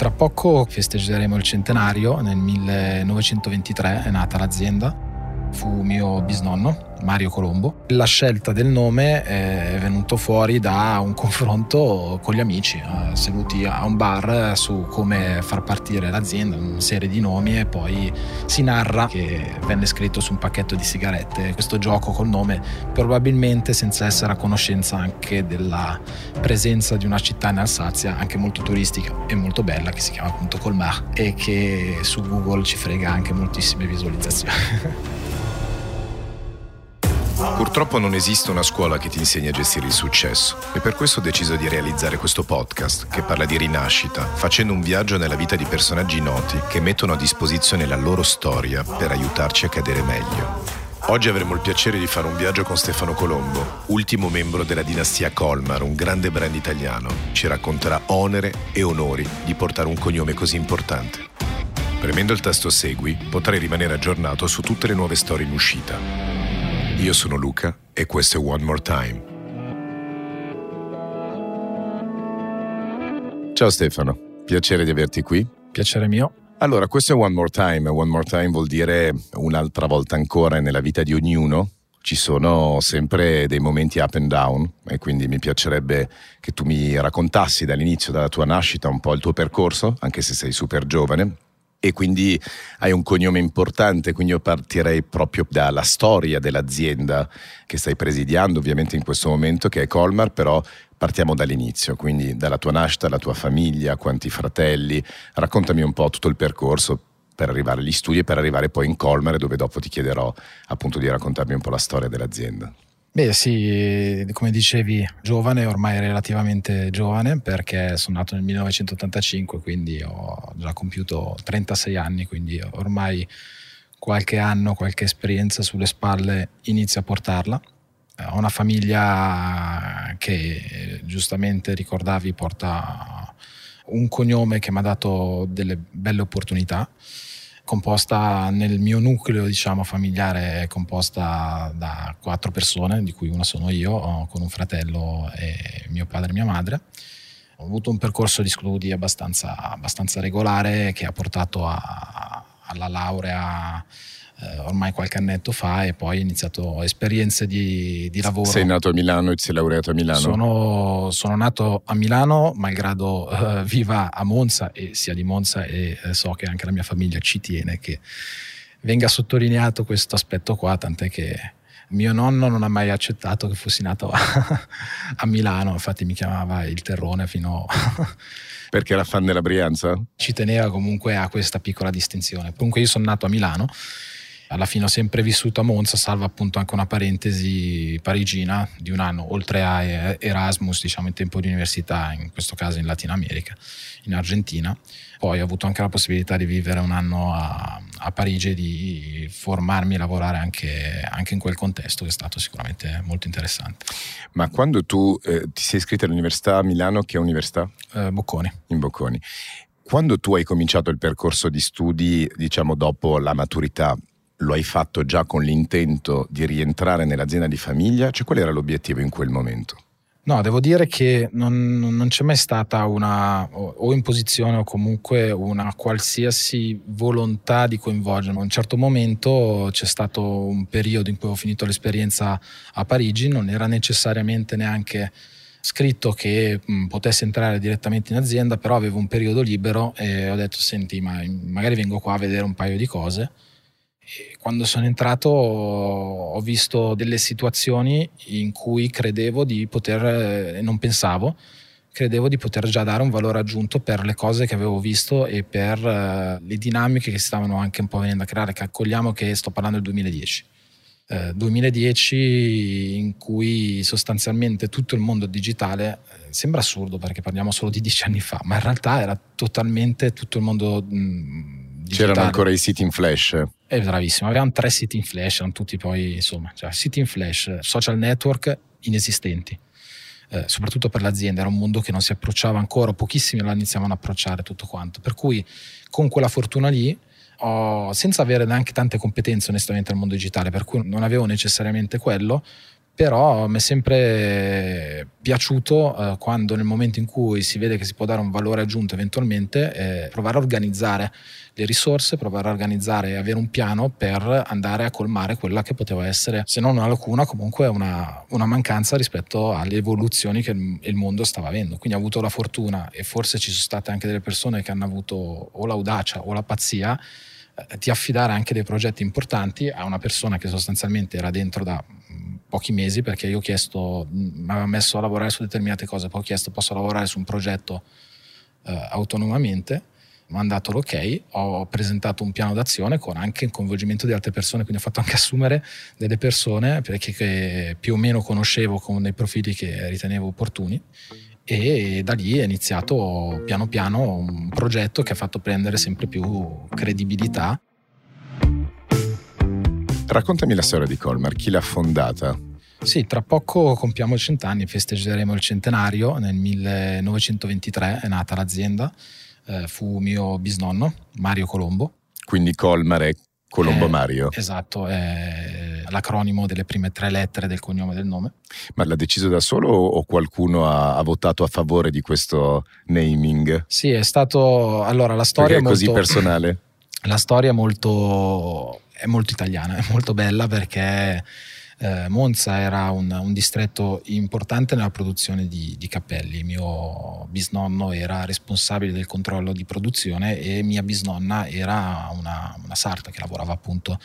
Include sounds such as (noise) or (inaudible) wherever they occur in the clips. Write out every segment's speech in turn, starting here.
Tra poco festeggeremo il centenario, nel 1923 è nata l'azienda fu mio bisnonno, Mario Colombo. La scelta del nome è venuto fuori da un confronto con gli amici, eh, seduti a un bar su come far partire l'azienda, una serie di nomi e poi si narra che venne scritto su un pacchetto di sigarette questo gioco col nome, probabilmente senza essere a conoscenza anche della presenza di una città in Alsazia, anche molto turistica e molto bella, che si chiama appunto Colmar e che su Google ci frega anche moltissime visualizzazioni. (laughs) Purtroppo non esiste una scuola che ti insegni a gestire il successo e per questo ho deciso di realizzare questo podcast che parla di rinascita, facendo un viaggio nella vita di personaggi noti che mettono a disposizione la loro storia per aiutarci a cadere meglio. Oggi avremo il piacere di fare un viaggio con Stefano Colombo, ultimo membro della dinastia Colmar, un grande brand italiano. Ci racconterà onere e onori di portare un cognome così importante. Premendo il tasto Segui potrai rimanere aggiornato su tutte le nuove storie in uscita. Io sono Luca e questo è One More Time. Ciao Stefano, piacere di averti qui. Piacere mio. Allora, questo è One More Time. One More Time vuol dire un'altra volta ancora nella vita di ognuno. Ci sono sempre dei momenti up and down e quindi mi piacerebbe che tu mi raccontassi dall'inizio, dalla tua nascita, un po' il tuo percorso, anche se sei super giovane, e quindi hai un cognome importante, quindi io partirei proprio dalla storia dell'azienda che stai presidiando ovviamente in questo momento, che è Colmar, però partiamo dall'inizio, quindi dalla tua nascita, la tua famiglia, quanti fratelli, raccontami un po' tutto il percorso per arrivare agli studi e per arrivare poi in Colmar dove dopo ti chiederò appunto di raccontarmi un po' la storia dell'azienda. Beh sì, come dicevi, giovane, ormai relativamente giovane perché sono nato nel 1985, quindi ho già compiuto 36 anni, quindi ormai qualche anno, qualche esperienza sulle spalle inizia a portarla. Ho una famiglia che giustamente ricordavi porta un cognome che mi ha dato delle belle opportunità composta nel mio nucleo diciamo, familiare, è composta da quattro persone, di cui una sono io, con un fratello e mio padre e mia madre. Ho avuto un percorso di studi abbastanza, abbastanza regolare che ha portato a, alla laurea eh, ormai qualche annetto fa e poi ho iniziato esperienze di, di, lavoro. Sei nato a Milano e ti sei laureato a Milano? Sono, sono nato a Milano, malgrado eh, viva a Monza e sia di Monza e eh, so che anche la mia famiglia ci tiene che venga sottolineato questo aspetto qua, tant'è che mio nonno non ha mai accettato che fossi nato a, (laughs) a Milano, infatti mi chiamava il terrone fino a... (laughs) Perché era fan della Brianza? Ci teneva comunque a questa piccola distinzione. Comunque io sono nato a Milano alla fine ho sempre vissuto a Monza, salvo appunto anche una parentesi parigina di un anno, oltre a Erasmus, diciamo in tempo di università, in questo caso in Latino America, in Argentina. Poi ho avuto anche la possibilità di vivere un anno a, a Parigi e di formarmi e lavorare anche, anche, in quel contesto, che è stato sicuramente molto interessante. Ma quando tu eh, ti sei iscritto all'università a Milano, che università? Eh, Bocconi. In Bocconi. Quando tu hai cominciato il percorso di studi, diciamo dopo la maturità, lo hai fatto già con l'intento di rientrare nell'azienda di famiglia? Cioè, qual era l'obiettivo in quel momento? No, devo dire che non, non c'è mai stata una o imposizione o comunque una qualsiasi volontà di coinvolgermi. A un certo momento c'è stato un periodo in cui ho finito l'esperienza a Parigi, non era necessariamente neanche scritto che mh, potesse entrare direttamente in azienda, però avevo un periodo libero e ho detto senti, ma magari vengo qua a vedere un paio di cose quando sono entrato ho visto delle situazioni in cui credevo di poter, eh, non pensavo, credevo di poter già dare un valore aggiunto per le cose che avevo visto e per uh, le dinamiche che stavano anche un po' venendo a creare, che accogliamo che sto parlando del 2010. Uh, 2010 in cui sostanzialmente tutto il mondo digitale eh, sembra assurdo perché parliamo solo di dieci anni fa, ma in realtà era totalmente tutto il mondo mh, digitale. C'erano ancora i siti in flash. È eh, bravissimo, avevamo tre siti in flash, erano tutti poi, insomma, cioè, siti in flash, social network inesistenti. Eh, soprattutto per l'azienda, era un mondo che non si approcciava ancora, pochissimi la iniziavano ad approcciare tutto quanto. Per cui con quella fortuna lì, ho, senza avere neanche tante competenze onestamente nel mondo digitale, per cui non avevo necessariamente quello, però mi è sempre piaciuto eh, quando nel momento in cui si vede che si può dare un valore aggiunto eventualmente eh, provare a organizzare le risorse, provare a organizzare e avere un piano per andare a colmare quella che poteva essere, se non una lacuna, comunque una, una mancanza rispetto alle evoluzioni che il mondo stava avendo. Quindi ho avuto la fortuna e forse ci sono state anche delle persone che hanno avuto o l'audacia o la pazzia eh, di affidare anche dei progetti importanti a una persona che sostanzialmente era dentro da mm, pochi mesi perché io ho chiesto, mm, mi aveva messo a lavorare su determinate cose, poi ho chiesto posso lavorare su un progetto eh, autonomamente? Mi hanno dato l'ok, ho presentato un piano d'azione con anche il coinvolgimento di altre persone, quindi ho fatto anche assumere delle persone perché più o meno conoscevo con dei profili che ritenevo opportuni e da lì è iniziato piano piano un progetto che ha fatto prendere sempre più credibilità. Raccontami la storia di Colmar, chi l'ha fondata? Sì, tra poco compiamo cent'anni, festeggeremo il centenario, nel 1923 è nata l'azienda eh, fu mio bisnonno, Mario Colombo. Quindi Colmar è Colombo eh, Mario. Esatto, è l'acronimo delle prime tre lettere del cognome del nome. Ma l'ha deciso da solo o qualcuno ha, ha votato a favore di questo naming? Sì, è stato... Allora, la storia Perché è molto... così personale? (clears throat) La storia è molto, è molto italiana, è molto bella perché eh, Monza era un, un, distretto importante nella produzione di, di, cappelli. Mio bisnonno era responsabile del controllo di produzione e mia bisnonna era una, una sarta che lavorava appunto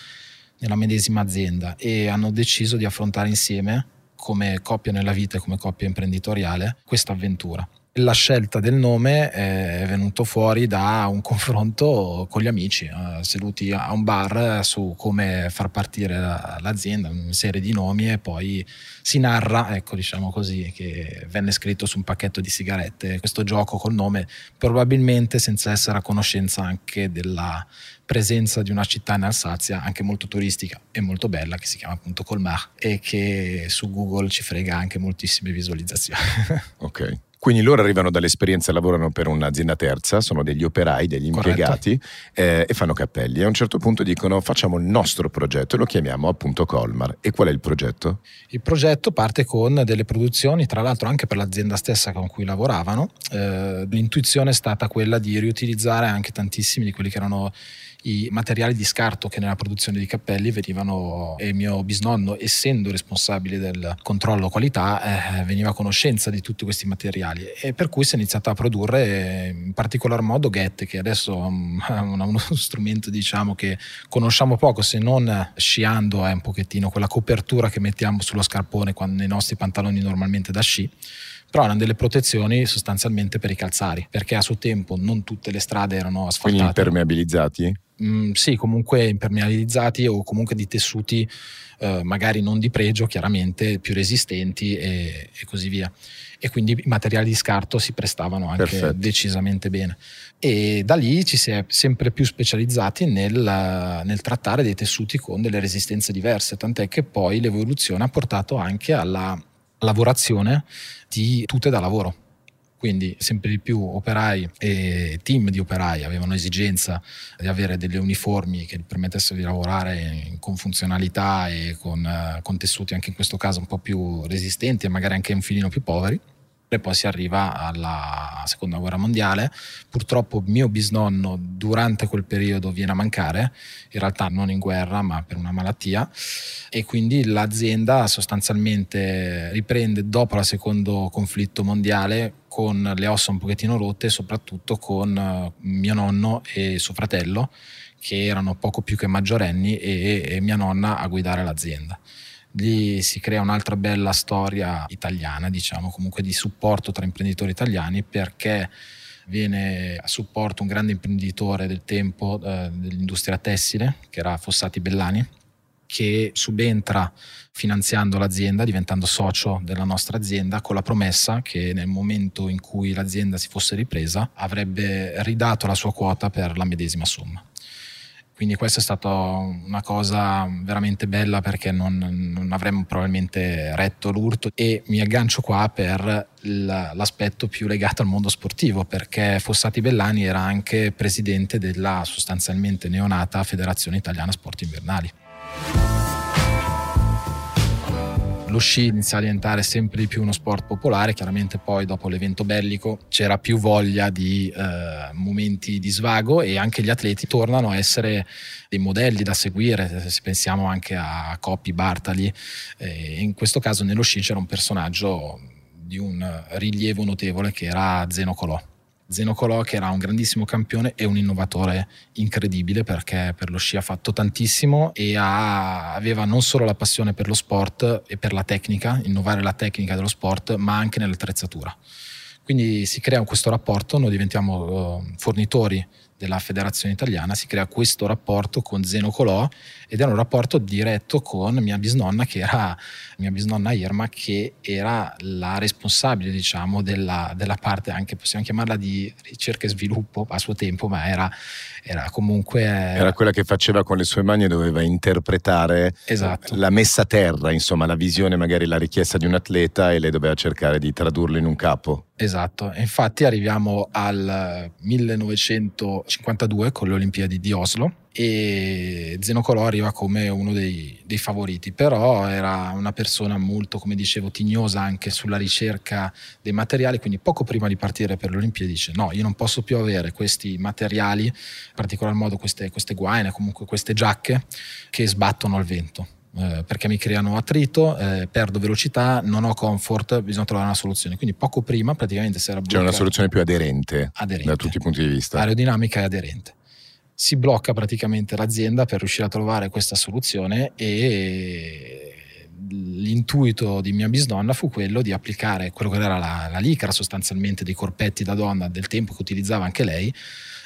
nella medesima azienda e hanno deciso di affrontare insieme come coppia nella vita e come coppia imprenditoriale questa avventura la scelta del nome è venuto fuori da un confronto con gli amici, eh, seduti a un bar su come far partire l'azienda, una serie di nomi e poi si narra, ecco diciamo così, che venne scritto su un pacchetto di sigarette questo gioco col nome, probabilmente senza essere a conoscenza anche della presenza di una città in Alsazia, anche molto turistica e molto bella, che si chiama appunto Colmar e che su Google ci frega anche moltissime visualizzazioni. ok. Quindi loro arrivano dall'esperienza, lavorano per un'azienda terza, sono degli operai, degli impiegati eh, e fanno cappelli. A un certo punto dicono facciamo il nostro progetto e lo chiamiamo appunto Colmar. E qual è il progetto? Il progetto parte con delle produzioni, tra l'altro anche per l'azienda stessa con cui lavoravano. Eh, l'intuizione è stata quella di riutilizzare anche tantissimi di quelli che erano i materiali di scarto che nella produzione di cappelli venivano e mio bisnonno essendo responsabile del controllo qualità eh, veniva a conoscenza di tutti questi materiali. E per cui si è iniziato a produrre in particolar modo Get che adesso (laughs) è uno strumento diciamo che conosciamo poco se non sciando è un pochettino quella copertura che mettiamo sullo scarpone quando nei nostri pantaloni normalmente da sci però erano delle protezioni sostanzialmente per i calzari, perché a suo tempo non tutte le strade erano asfaltate. Quindi impermeabilizzati? Mm, sì, comunque impermeabilizzati o comunque di tessuti eh, magari non di pregio, chiaramente più resistenti e, e, così via. E quindi i materiali di scarto si prestavano anche Perfetto. decisamente bene. E da lì ci si è sempre più specializzati nel, nel trattare dei tessuti con delle resistenze diverse, tant'è che poi l'evoluzione ha portato anche alla lavorazione di tute da lavoro. Quindi sempre di più operai e team di operai avevano esigenza di avere delle uniformi che permettessero di lavorare con funzionalità e con, eh, con tessuti anche in questo caso un po' più resistenti e magari anche un filino più poveri e poi si arriva alla seconda guerra mondiale. Purtroppo mio bisnonno durante quel periodo viene a mancare, in realtà non in guerra ma per una malattia e quindi l'azienda sostanzialmente riprende dopo il secondo conflitto mondiale con le ossa un pochettino rotte soprattutto con eh, mio nonno e suo fratello che erano poco più che maggiorenni e, e mia nonna a guidare l'azienda lì si crea un'altra bella storia italiana, diciamo, comunque di supporto tra imprenditori italiani perché viene a supporto un grande imprenditore del tempo eh, dell'industria tessile, che era Fossati Bellani, che subentra finanziando l'azienda, diventando socio della nostra azienda, con la promessa che nel momento in cui l'azienda si fosse ripresa avrebbe ridato la sua quota per la medesima somma. Quindi questa è stata una cosa veramente bella perché non, non avremmo probabilmente retto l'urto. E mi aggancio qua per l'aspetto più legato al mondo sportivo perché Fossati Bellani era anche presidente della sostanzialmente neonata Federazione Italiana Sport Invernali lo sci inizia a diventare sempre di più uno sport popolare, chiaramente poi dopo l'evento bellico c'era più voglia di eh, momenti di svago e anche gli atleti tornano a essere dei modelli da seguire, se pensiamo anche a Coppi, Bartali, eh, in questo caso nello sci c'era un personaggio di un rilievo notevole che era Zeno Colò Zeno Colò che era un grandissimo campione e un innovatore incredibile perché per lo sci ha fatto tantissimo e ha, aveva non solo la passione per lo sport e per la tecnica, innovare la tecnica dello sport, ma anche nell'attrezzatura. Quindi si crea questo rapporto, noi diventiamo uh, fornitori della federazione italiana si crea questo rapporto con Zeno Colò ed era un rapporto diretto con mia bisnonna che era mia bisnonna Irma che era la responsabile diciamo della, della parte anche possiamo chiamarla di ricerca e sviluppo a suo tempo ma era, era comunque era quella che faceva con le sue mani e doveva interpretare esatto. la messa a terra insomma la visione magari la richiesta di un atleta e lei doveva cercare di tradurlo in un capo esatto infatti arriviamo al 1900 52 con le Olimpiadi di Oslo e Zenocolò arriva come uno dei, dei, favoriti, però era una persona molto, come dicevo, tignosa anche sulla ricerca dei materiali, quindi poco prima di partire per le Olimpiadi dice no, io non posso più avere questi materiali, in particolar modo queste, queste guaine, comunque queste giacche che sbattono al vento. Eh, perché mi creano attrito, eh, perdo velocità, non ho comfort, bisogna trovare una soluzione. Quindi poco prima praticamente si era bloccato. C'è una soluzione più aderente, aderente, da tutti i punti di vista. Aerodinamica e aderente. Si blocca praticamente l'azienda per riuscire a trovare questa soluzione e l'intuito di mia bisnonna fu quello di applicare quello che era la, la licra sostanzialmente dei corpetti da donna del tempo che utilizzava anche lei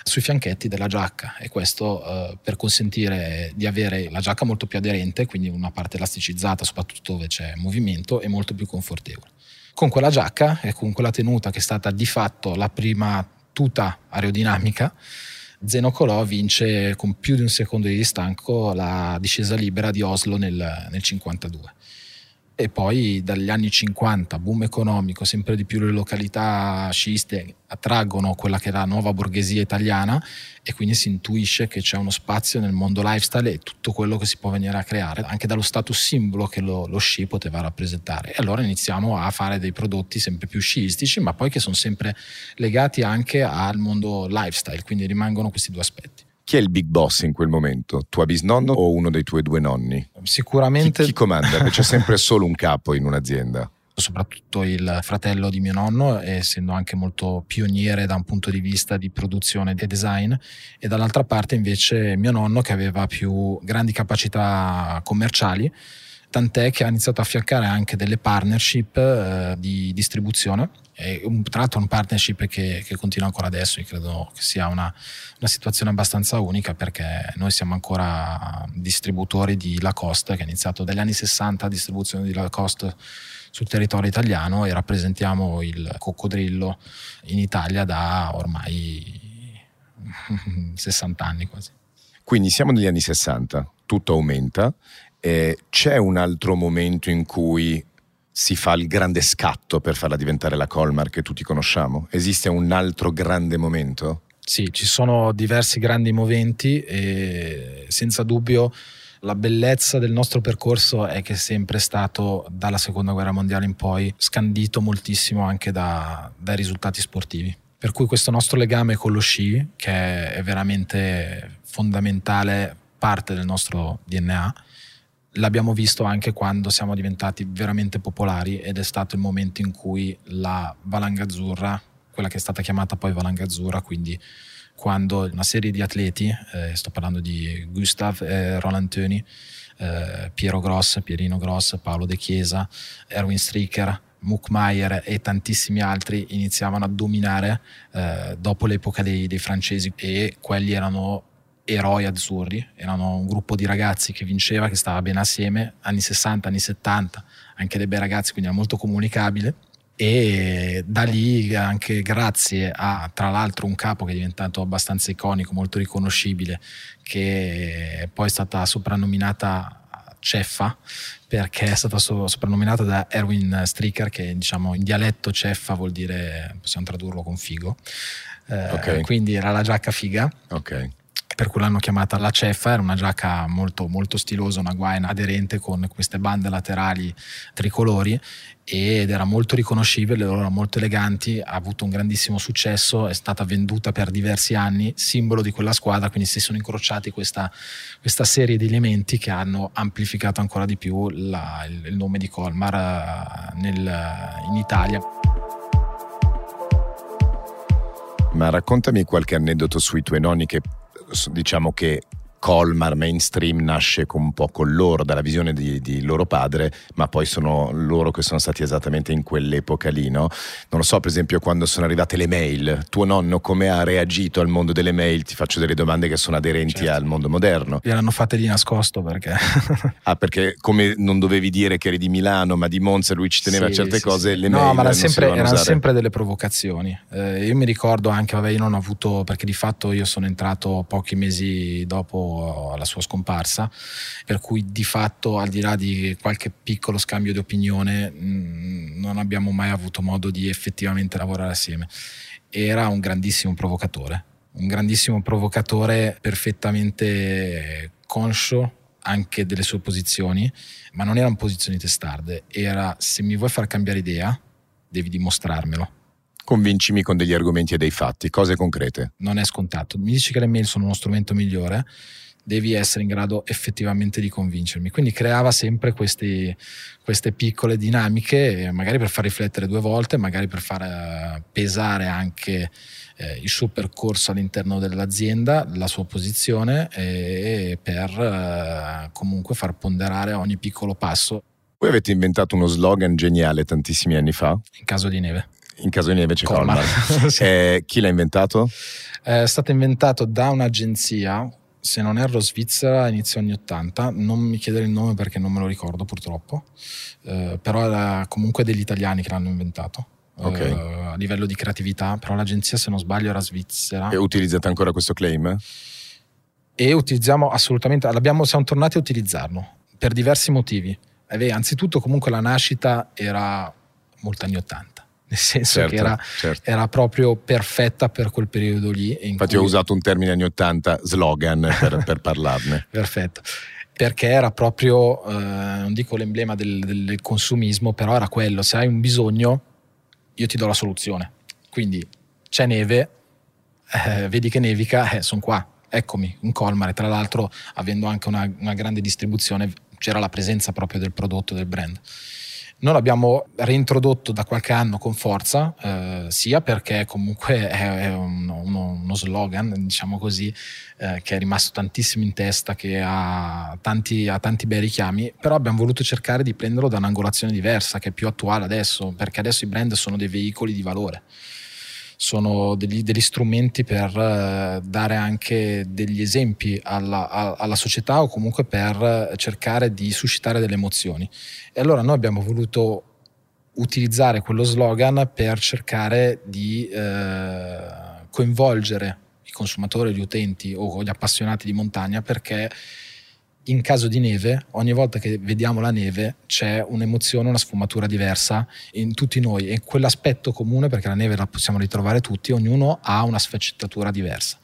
sui fianchetti della giacca e questo eh, per consentire di avere la giacca molto più aderente, quindi una parte elasticizzata soprattutto dove c'è movimento e molto più confortevole. Con quella giacca e con quella tenuta che è stata di fatto la prima tuta aerodinamica, Zeno Colò vince con più di un secondo di distacco la discesa libera di Oslo nel, nel 52 e poi dagli anni 50, boom economico, sempre di più le località sciiste attraggono quella che è la nuova borghesia italiana e quindi si intuisce che c'è uno spazio nel mondo lifestyle e tutto quello che si può venire a creare, anche dallo status simbolo che lo, lo sci poteva rappresentare. E allora iniziamo a fare dei prodotti sempre più sciistici, ma poi che sono sempre legati anche al mondo lifestyle, quindi rimangono questi due aspetti. Chi è il big boss in quel momento? Tua bisnonno o uno dei tuoi due nonni? Sicuramente. Chi, chi comanda? Perché c'è sempre (laughs) solo un capo in un'azienda soprattutto il fratello di mio nonno, essendo anche molto pioniere da un punto di vista di produzione e design, e dall'altra parte invece mio nonno che aveva più grandi capacità commerciali, tant'è che ha iniziato a affiancare anche delle partnership eh, di distribuzione è un, tra l'altro un partnership che, che, continua ancora adesso, io credo che sia una, una, situazione abbastanza unica perché noi siamo ancora distributori di Lacoste, che è iniziato dagli anni 60 la distribuzione di Lacoste sul territorio italiano e rappresentiamo il coccodrillo in Italia da ormai (laughs) 60 anni quasi. Quindi siamo negli anni 60, tutto aumenta. Eh, c'è un altro momento in cui si fa il grande scatto per farla diventare la Colmar che tutti conosciamo? Esiste un altro grande momento? Sì, ci sono diversi grandi momenti e senza dubbio la bellezza del nostro percorso è che è sempre stato dalla seconda guerra mondiale in poi scandito moltissimo anche da, dai risultati sportivi. Per cui questo nostro legame con lo sci, che è veramente fondamentale parte del nostro DNA, l'abbiamo visto anche quando siamo diventati veramente popolari ed è stato il momento in cui la valanga azzurra, quella che è stata chiamata poi valanga azzurra, quindi quando una serie di atleti, eh, sto parlando di Gustav e Roland Töni, eh, Piero Gross, Pierino Gross, Paolo De Chiesa, Erwin Stricker, Muckmeyer e tantissimi altri iniziavano a dominare eh, dopo l'epoca dei, dei francesi e quelli erano eroi azzurri, erano un gruppo di ragazzi che vinceva, che stava bene assieme, anni 60, anni 70, anche dei bei ragazzi, quindi era molto comunicabile. E da lì anche grazie a tra l'altro un capo che è diventato abbastanza iconico, molto riconoscibile, che poi è stata soprannominata Ceffa perché è stata soprannominata da Erwin Stricker che diciamo in dialetto Ceffa vuol dire possiamo tradurlo con figo. Eh, okay. quindi era la giacca figa. Ok per cui l'hanno chiamata la ceffa, era una giacca molto, molto stilosa, una guaina aderente con queste bande laterali tricolori ed era molto riconoscibile, loro erano molto eleganti, ha avuto un grandissimo successo, è stata venduta per diversi anni, simbolo di quella squadra, quindi si sono incrociati questa, questa serie di elementi che hanno amplificato ancora di più la, il, il, nome di Colmar eh, nel, in Italia. Ma raccontami qualche aneddoto sui tuoi nonni che diciamo che Colmar mainstream nasce un po' con loro, dalla visione di, di, loro padre, ma poi sono loro che sono stati esattamente in quell'epoca lì, no? Non lo so, per esempio, quando sono arrivate le mail, tuo nonno come ha reagito al mondo delle mail? Ti faccio delle domande che sono aderenti certo. al mondo moderno. Gliel'hanno fatte di nascosto perché... (laughs) ah, perché come non dovevi dire che eri di Milano, ma di Monza, lui ci teneva sì, certe sì, cose, sì. le no, mail... No, ma erano sempre, erano sempre delle provocazioni. Eh, io mi ricordo anche, vabbè, io non ho avuto, perché di fatto io sono entrato pochi mesi dopo alla sua scomparsa, per cui di fatto al di là di qualche piccolo scambio di opinione mm, non abbiamo mai avuto modo di effettivamente lavorare assieme. Era un grandissimo provocatore, un grandissimo provocatore perfettamente conscio anche delle sue posizioni, ma non erano posizioni testarde, era se mi vuoi far cambiare idea, devi dimostrarmelo. Convincimi con degli argomenti e dei fatti, cose concrete. Non è scontato. Mi dici che le mail sono uno strumento migliore, devi essere in grado effettivamente di convincermi. Quindi creava sempre questi, queste piccole dinamiche, magari per far riflettere due volte, magari per far eh, pesare anche eh, il suo percorso all'interno dell'azienda, la sua posizione e per eh, comunque far ponderare ogni piccolo passo. Voi avete inventato uno slogan geniale tantissimi anni fa. In caso di neve. In caso di neve c'è Colmar. (laughs) sì. eh, chi l'ha inventato? È stato inventato da un'agenzia se non erro svizzera inizio anni 80, non mi chiedere il nome perché non me lo ricordo purtroppo, eh, però era comunque degli italiani che l'hanno inventato. Okay. Eh, a livello di creatività, però l'agenzia se non sbaglio era svizzera. E utilizzate ancora questo claim? E utilizziamo assolutamente, l'abbiamo, siamo tornati a utilizzarlo per diversi motivi. Eh, anzitutto comunque la nascita era molto anni 80 nel senso certo, che era, certo. era, proprio perfetta per quel periodo lì. Infatti cui... ho usato un termine anni 80, slogan, per, per parlarne. (laughs) Perfetto, perché era proprio, eh, non dico l'emblema del, del, consumismo, però era quello, se hai un bisogno io ti do la soluzione. Quindi c'è neve, eh, vedi che nevica, eh, sono qua, eccomi, in Colmar, tra l'altro avendo anche una, una grande distribuzione c'era la presenza proprio del prodotto, del brand. Noi l'abbiamo reintrodotto da qualche anno con forza, eh, sia perché comunque (laughs) è, è uno, uno, slogan, diciamo così, eh, che è rimasto tantissimo in testa, che ha tanti, ha tanti bei richiami, però abbiamo voluto cercare di prenderlo da un'angolazione diversa, che è più attuale adesso, perché adesso i brand sono dei veicoli di valore sono degli, degli strumenti per uh, dare anche degli esempi alla, a, alla, società o comunque per cercare di suscitare delle emozioni. E allora noi abbiamo voluto utilizzare quello slogan per cercare di uh, coinvolgere i consumatori, gli utenti o gli appassionati di montagna perché in caso di neve, ogni volta che vediamo la neve c'è un'emozione, una sfumatura diversa in tutti noi e quell'aspetto comune, perché la neve la possiamo ritrovare tutti, ognuno ha una sfaccettatura diversa.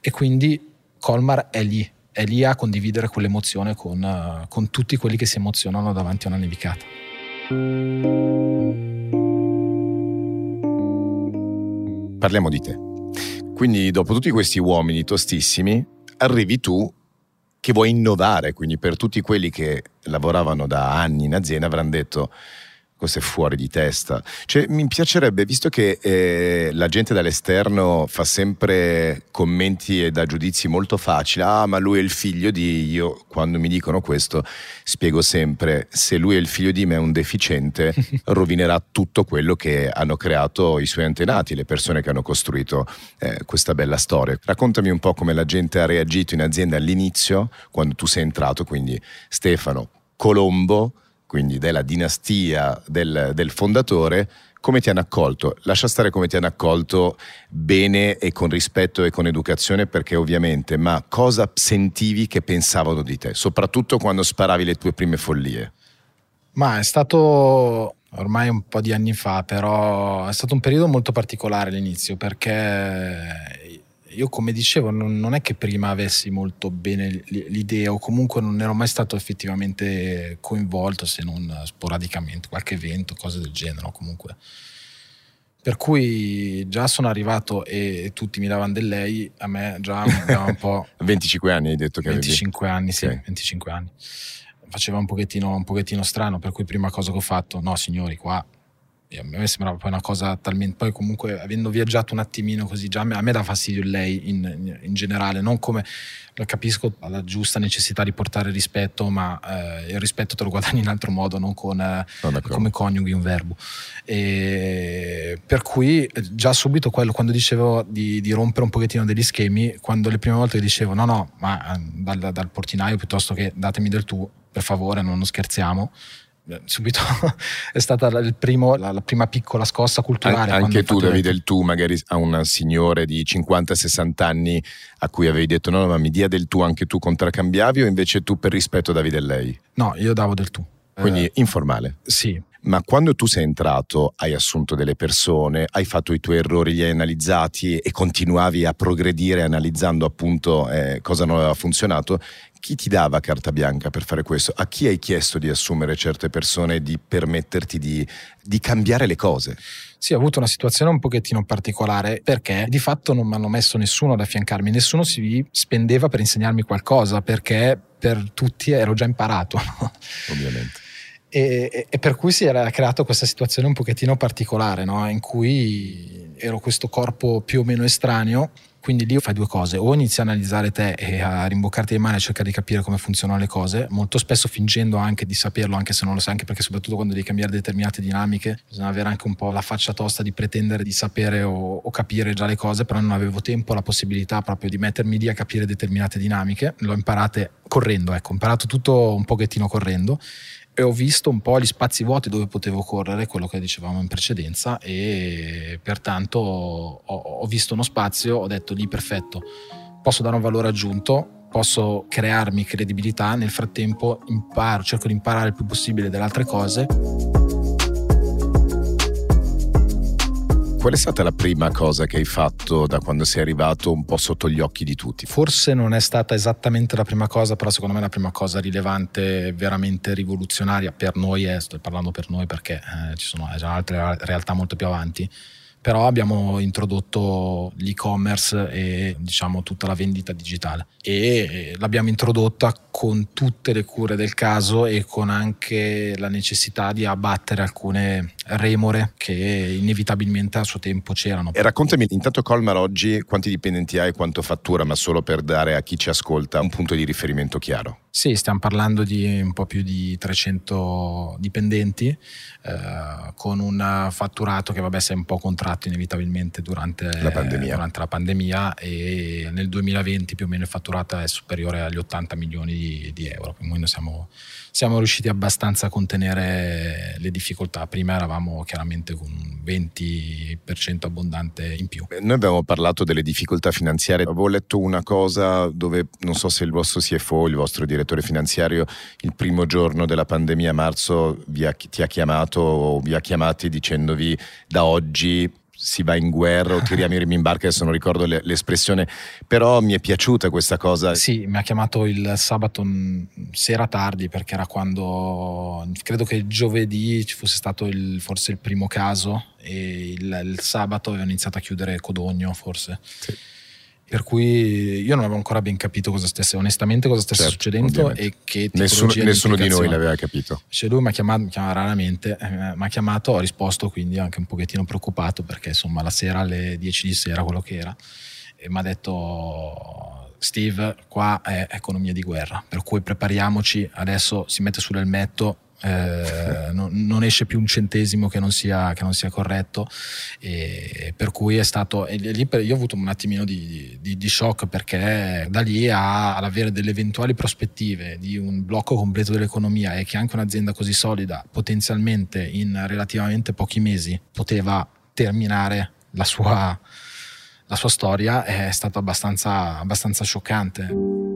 E quindi Colmar è lì, è lì a condividere quell'emozione con, uh, con tutti quelli che si emozionano davanti a una nevicata. Parliamo di te. Quindi dopo tutti questi uomini tostissimi, arrivi tu che vuoi innovare, quindi per tutti quelli che lavoravano da anni in azienda avranno detto questo è fuori di testa. Cioè, mi piacerebbe, visto che eh, la gente dall'esterno fa sempre commenti e dà giudizi molto facili, ah ma lui è il figlio di, io quando mi dicono questo spiego sempre, se lui è il figlio di me è un deficiente, (laughs) rovinerà tutto quello che hanno creato i suoi antenati, le persone che hanno costruito eh, questa bella storia. Raccontami un po' come la gente ha reagito in azienda all'inizio, quando tu sei entrato, quindi Stefano Colombo, quindi della dinastia del, del fondatore, come ti hanno accolto? Lascia stare come ti hanno accolto bene e con rispetto e con educazione, perché ovviamente, ma cosa sentivi che pensavano di te, soprattutto quando sparavi le tue prime follie? Ma è stato ormai un po' di anni fa, però è stato un periodo molto particolare all'inizio, perché io come dicevo non, non, è che prima avessi molto bene l'idea o comunque non ero mai stato effettivamente coinvolto se non sporadicamente, qualche evento, cose del genere o comunque. Per cui già sono arrivato e tutti mi davano del lei, a me già un po'... (laughs) 25 anni hai detto che 25 avevi. anni, sì, okay. 25 anni. Faceva un pochettino, un pochettino strano, per cui prima cosa che ho fatto, no signori, qua a me sembrava poi una cosa talmente poi comunque avendo viaggiato un attimino così già a me, a me dà fastidio lei in, in, generale non come lo capisco la giusta necessità di portare rispetto ma eh, il rispetto te lo guadagni in altro modo non con eh, come coniughi un verbo. E per cui già subito quello quando dicevo di, di, rompere un pochettino degli schemi quando le prime volte dicevo no no ma eh, dal, dal portinaio piuttosto che datemi del tu per favore non scherziamo subito (laughs) è stata primo, la, la, prima piccola scossa culturale. An- anche tu davi del tu magari a un signore di 50-60 anni a cui avevi detto no, no ma mi dia del tu anche tu contraccambiavi o invece tu per rispetto davi del lei? No, io davo del tu. Quindi eh, informale? Sì. Ma quando tu sei entrato, hai assunto delle persone, hai fatto i tuoi errori, li hai analizzati e continuavi a progredire analizzando appunto eh, cosa non aveva funzionato, chi ti dava carta bianca per fare questo? A chi hai chiesto di assumere certe persone e di permetterti di, di cambiare le cose? Sì, ho avuto una situazione un pochettino particolare perché di fatto non mi hanno messo nessuno ad affiancarmi, nessuno si spendeva per insegnarmi qualcosa perché per tutti ero già imparato. Ovviamente. E, e, per cui si era creata questa situazione un pochettino particolare, no? in cui ero questo corpo più o meno estraneo quindi lì fai due cose, o inizi a analizzare te e a rimboccarti le mani e cercare di capire come funzionano le cose, molto spesso fingendo anche di saperlo, anche se non lo sai, anche perché soprattutto quando devi cambiare determinate dinamiche, bisogna avere anche un po' la faccia tosta di pretendere di sapere o, o capire già le cose, però non avevo tempo, la possibilità proprio di mettermi lì a capire determinate dinamiche, l'ho imparate correndo, ecco, ho imparato tutto un pochettino correndo e ho visto un po' gli spazi vuoti dove potevo correre, quello che dicevamo in precedenza e pertanto ho, ho visto uno spazio, ho detto lì perfetto, posso dare un valore aggiunto, posso crearmi credibilità, nel frattempo imparo, cerco di imparare il più possibile delle altre cose. Qual è stata la prima cosa che hai fatto da quando sei arrivato un po' sotto gli occhi di tutti? Forse non è stata esattamente la prima cosa, però secondo me la prima cosa rilevante, veramente rivoluzionaria per noi, è, sto parlando per noi perché eh, ci sono già altre realtà molto più avanti, però abbiamo introdotto l'e-commerce e diciamo tutta la vendita digitale e l'abbiamo introdotta con tutte le cure del caso e con anche la necessità di abbattere alcune remore che inevitabilmente a suo tempo c'erano. E raccontami intanto Colmar oggi quanti dipendenti hai e quanto fattura, ma solo per dare a chi ci ascolta un punto di riferimento chiaro. Sì, stiamo parlando di un po' più di 300 dipendenti eh, con un fatturato che vabbè si è un po' contratto inevitabilmente durante la pandemia, durante la pandemia e nel 2020 più o meno il fatturato è superiore agli 80 milioni di, di euro, quindi noi siamo, siamo riusciti abbastanza a contenere le difficoltà. Prima eravamo chiaramente con un 20% abbondante in più. Noi abbiamo parlato delle difficoltà finanziarie, avevo letto una cosa dove non so se il vostro CFO, il vostro direttore finanziario, il primo giorno della pandemia a marzo ha, ti ha chiamato o vi ha chiamati dicendovi da oggi si va in guerra o tiriamo i remi in barca, adesso non ricordo le, l'espressione, però mi è piaciuta questa cosa. Sì, mi ha chiamato il sabato sera tardi perché era quando, credo che giovedì ci fosse stato il, forse il primo caso e il, il sabato aveva iniziato a chiudere Codogno forse. Sì per cui io non avevo ancora ben capito cosa stesse, onestamente cosa stesse certo, succedendo ovviamente. e che nessuno, nessuno di noi l'aveva capito. Cioè lui mi ha chiamato, mi chiama raramente, eh, mi ha chiamato, ho risposto quindi anche un pochettino preoccupato perché insomma la sera alle 10 di sera quello che era e mi ha detto Steve qua è economia di guerra per cui prepariamoci adesso si mette sull'elmetto eh, non, non, esce più un centesimo che non sia, che non sia corretto e per cui è stato lì io ho avuto un attimino di, di, di shock perché da lì a, ad avere delle eventuali prospettive di un blocco completo dell'economia e che anche un'azienda così solida potenzialmente in relativamente pochi mesi poteva terminare la sua, la sua storia è stato abbastanza, abbastanza scioccante.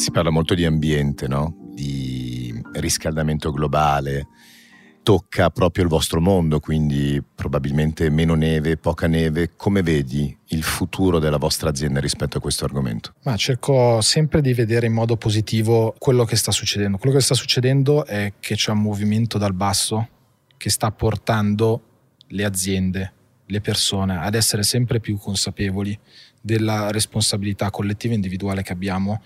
Si parla molto di ambiente, no? di riscaldamento globale. tocca proprio il vostro mondo, quindi probabilmente meno neve, poca neve. Come vedi il futuro della vostra azienda rispetto a questo argomento? Ma cerco sempre di vedere in modo positivo quello che sta succedendo. Quello che sta succedendo è che c'è un movimento dal basso che sta portando le aziende, le persone ad essere sempre più consapevoli della responsabilità collettiva e individuale che abbiamo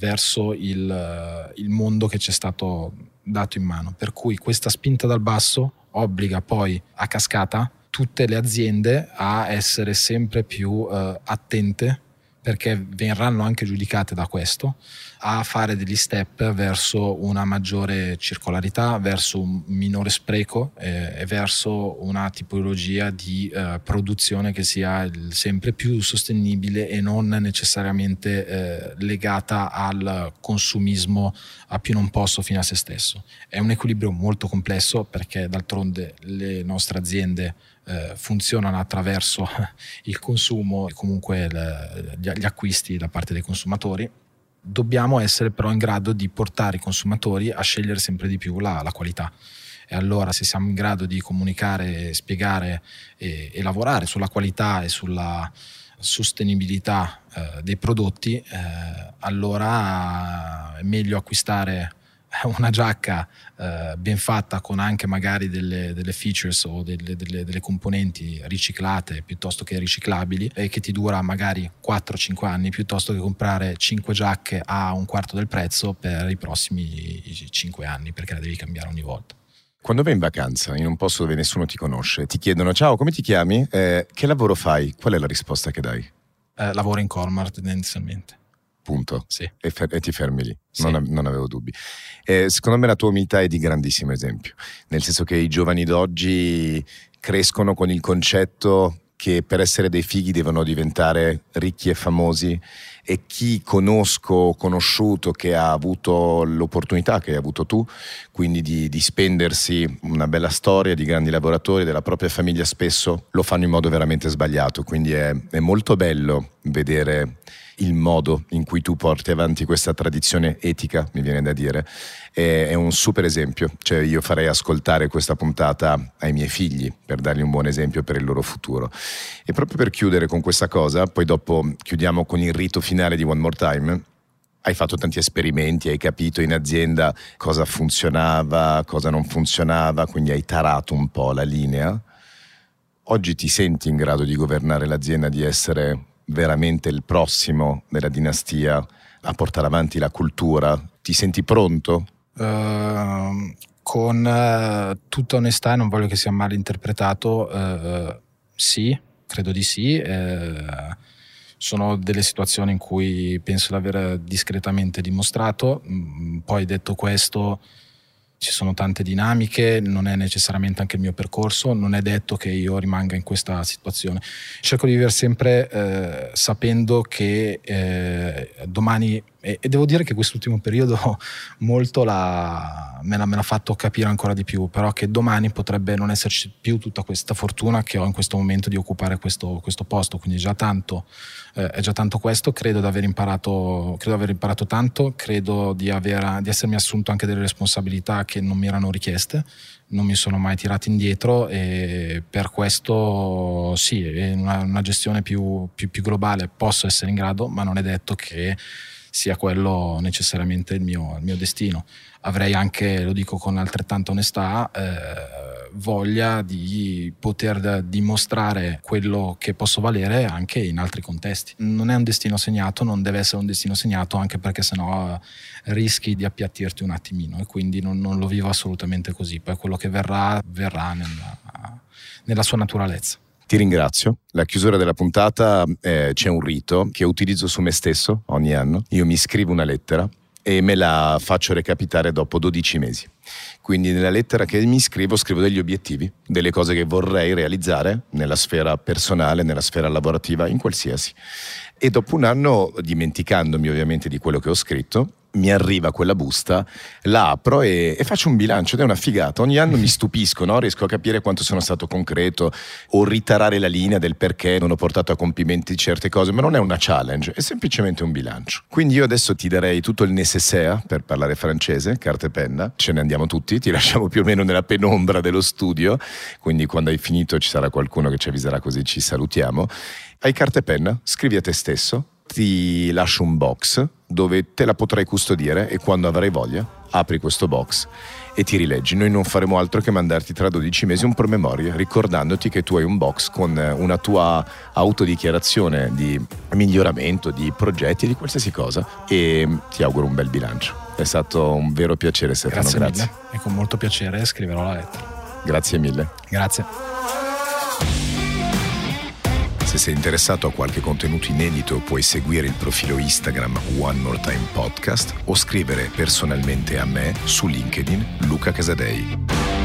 verso il, il mondo che ci è stato dato in mano. Per cui questa spinta dal basso obbliga poi a cascata tutte le aziende a essere sempre più eh, attente perché verranno anche giudicate da questo, a fare degli step verso una maggiore circolarità, verso un minore spreco eh, e verso una tipologia di eh, produzione che sia sempre più sostenibile e non necessariamente eh, legata al consumismo a più non posso fino a se stesso. È un equilibrio molto complesso perché d'altronde le nostre aziende eh, funzionano attraverso (laughs) il consumo e comunque gli acquisti da parte dei consumatori. Dobbiamo essere però in grado di portare i consumatori a scegliere sempre di più la, la qualità. E allora se siamo in grado di comunicare, spiegare e, e lavorare sulla qualità e sulla sostenibilità eh, dei prodotti, eh, allora è meglio acquistare (laughs) una giacca eh, ben fatta con anche magari delle, delle features o delle, delle, delle, componenti riciclate piuttosto che riciclabili e che ti dura magari 4-5 anni piuttosto che comprare 5 giacche a un quarto del prezzo per i prossimi 5 anni perché la devi cambiare ogni volta. Quando vai in vacanza in un posto dove nessuno ti conosce, ti chiedono ciao, come ti chiami? Eh, che lavoro fai? Qual è la risposta che dai? Eh, lavoro in Colmar tendenzialmente punto. Sì. E, fer- e, ti fermi lì, sì. non, non, avevo dubbi. Eh, secondo me la tua umiltà è di grandissimo esempio, nel senso che i giovani d'oggi crescono con il concetto che per essere dei fighi devono diventare ricchi e famosi e chi conosco o conosciuto che ha avuto l'opportunità che hai avuto tu, quindi di, di, spendersi una bella storia di grandi lavoratori della propria famiglia spesso lo fanno in modo veramente sbagliato, quindi è, è molto bello vedere il modo in cui tu porti avanti questa tradizione etica, mi viene da dire, è, è, un super esempio. Cioè io farei ascoltare questa puntata ai miei figli per dargli un buon esempio per il loro futuro. E proprio per chiudere con questa cosa, poi dopo chiudiamo con il rito finale di One More Time. Hai fatto tanti esperimenti, hai capito in azienda cosa funzionava, cosa non funzionava, quindi hai tarato un po' la linea. Oggi ti senti in grado di governare l'azienda, di essere veramente il prossimo della dinastia a portare avanti la cultura? Ti senti pronto? Uh, con uh, tutta onestà, non voglio che sia mal interpretato, uh, sì, credo di sì. sono delle situazioni in cui penso di aver discretamente dimostrato. Mm, poi detto questo, ci sono tante dinamiche, non è necessariamente anche il mio percorso, non è detto che io rimanga in questa situazione. Cerco di vivere sempre eh, sapendo che eh, domani, e, e, devo dire che quest'ultimo periodo (laughs) molto la, me, l'ha, me, l'ha, fatto capire ancora di più, però che domani potrebbe non esserci più tutta questa fortuna che ho in questo momento di occupare questo, questo posto, quindi già tanto, eh, è già tanto questo, credo di aver imparato, credo di aver imparato tanto, credo di, aver, di essermi assunto anche delle responsabilità che non mi erano richieste, non mi sono mai tirato indietro e per questo sì, una, una gestione più, più, più, globale. Posso essere in grado, ma non è detto che sia quello necessariamente il mio, il mio destino. Avrei anche, lo dico con altrettanta onestà, eh, voglia di poter dimostrare quello che posso valere anche in altri contesti. Non è un destino segnato, non deve essere un destino segnato anche perché sennò eh, rischi di appiattirti un attimino e quindi non, non lo vivo assolutamente così. Poi quello che verrà, verrà nella, nella sua naturalezza. Ti ringrazio. La chiusura della puntata eh, c'è un rito che utilizzo su me stesso ogni anno. Io mi scrivo una lettera e me la faccio recapitare dopo 12 mesi. Quindi nella lettera che mi scrivo scrivo degli obiettivi, delle cose che vorrei realizzare nella sfera personale, nella sfera lavorativa, in qualsiasi. E dopo un anno, dimenticandomi ovviamente di quello che ho scritto, mi arriva quella busta, la apro e, e, faccio un bilancio ed è una figata. Ogni anno mi (laughs) stupisco, no? riesco a capire quanto sono stato concreto o ritarare la linea del perché non ho portato a compimenti certe cose, ma non è una challenge, è semplicemente un bilancio. Quindi io adesso ti darei tutto il nécessaire per parlare francese, carta e penna, ce ne andiamo tutti, ti (laughs) lasciamo più o meno nella penombra dello studio, quindi quando hai finito ci sarà qualcuno che ci avviserà così ci salutiamo. Hai carta e penna? Scrivi a te stesso ti lascio un box dove te la potrai custodire e quando avrai voglia apri questo box e ti rileggi. Noi non faremo altro che mandarti tra 12 mesi un promemoria ricordandoti che tu hai un box con una tua autodichiarazione di miglioramento, di progetti, di qualsiasi cosa e ti auguro un bel bilancio. È stato un vero piacere Stefano, grazie. grazie. Mille. E con molto piacere scriverò la lettera. Grazie mille. Grazie. Se sei interessato a qualche contenuto inedito puoi seguire il profilo Instagram One More Time Podcast o scrivere personalmente a me su LinkedIn Luca Casadei.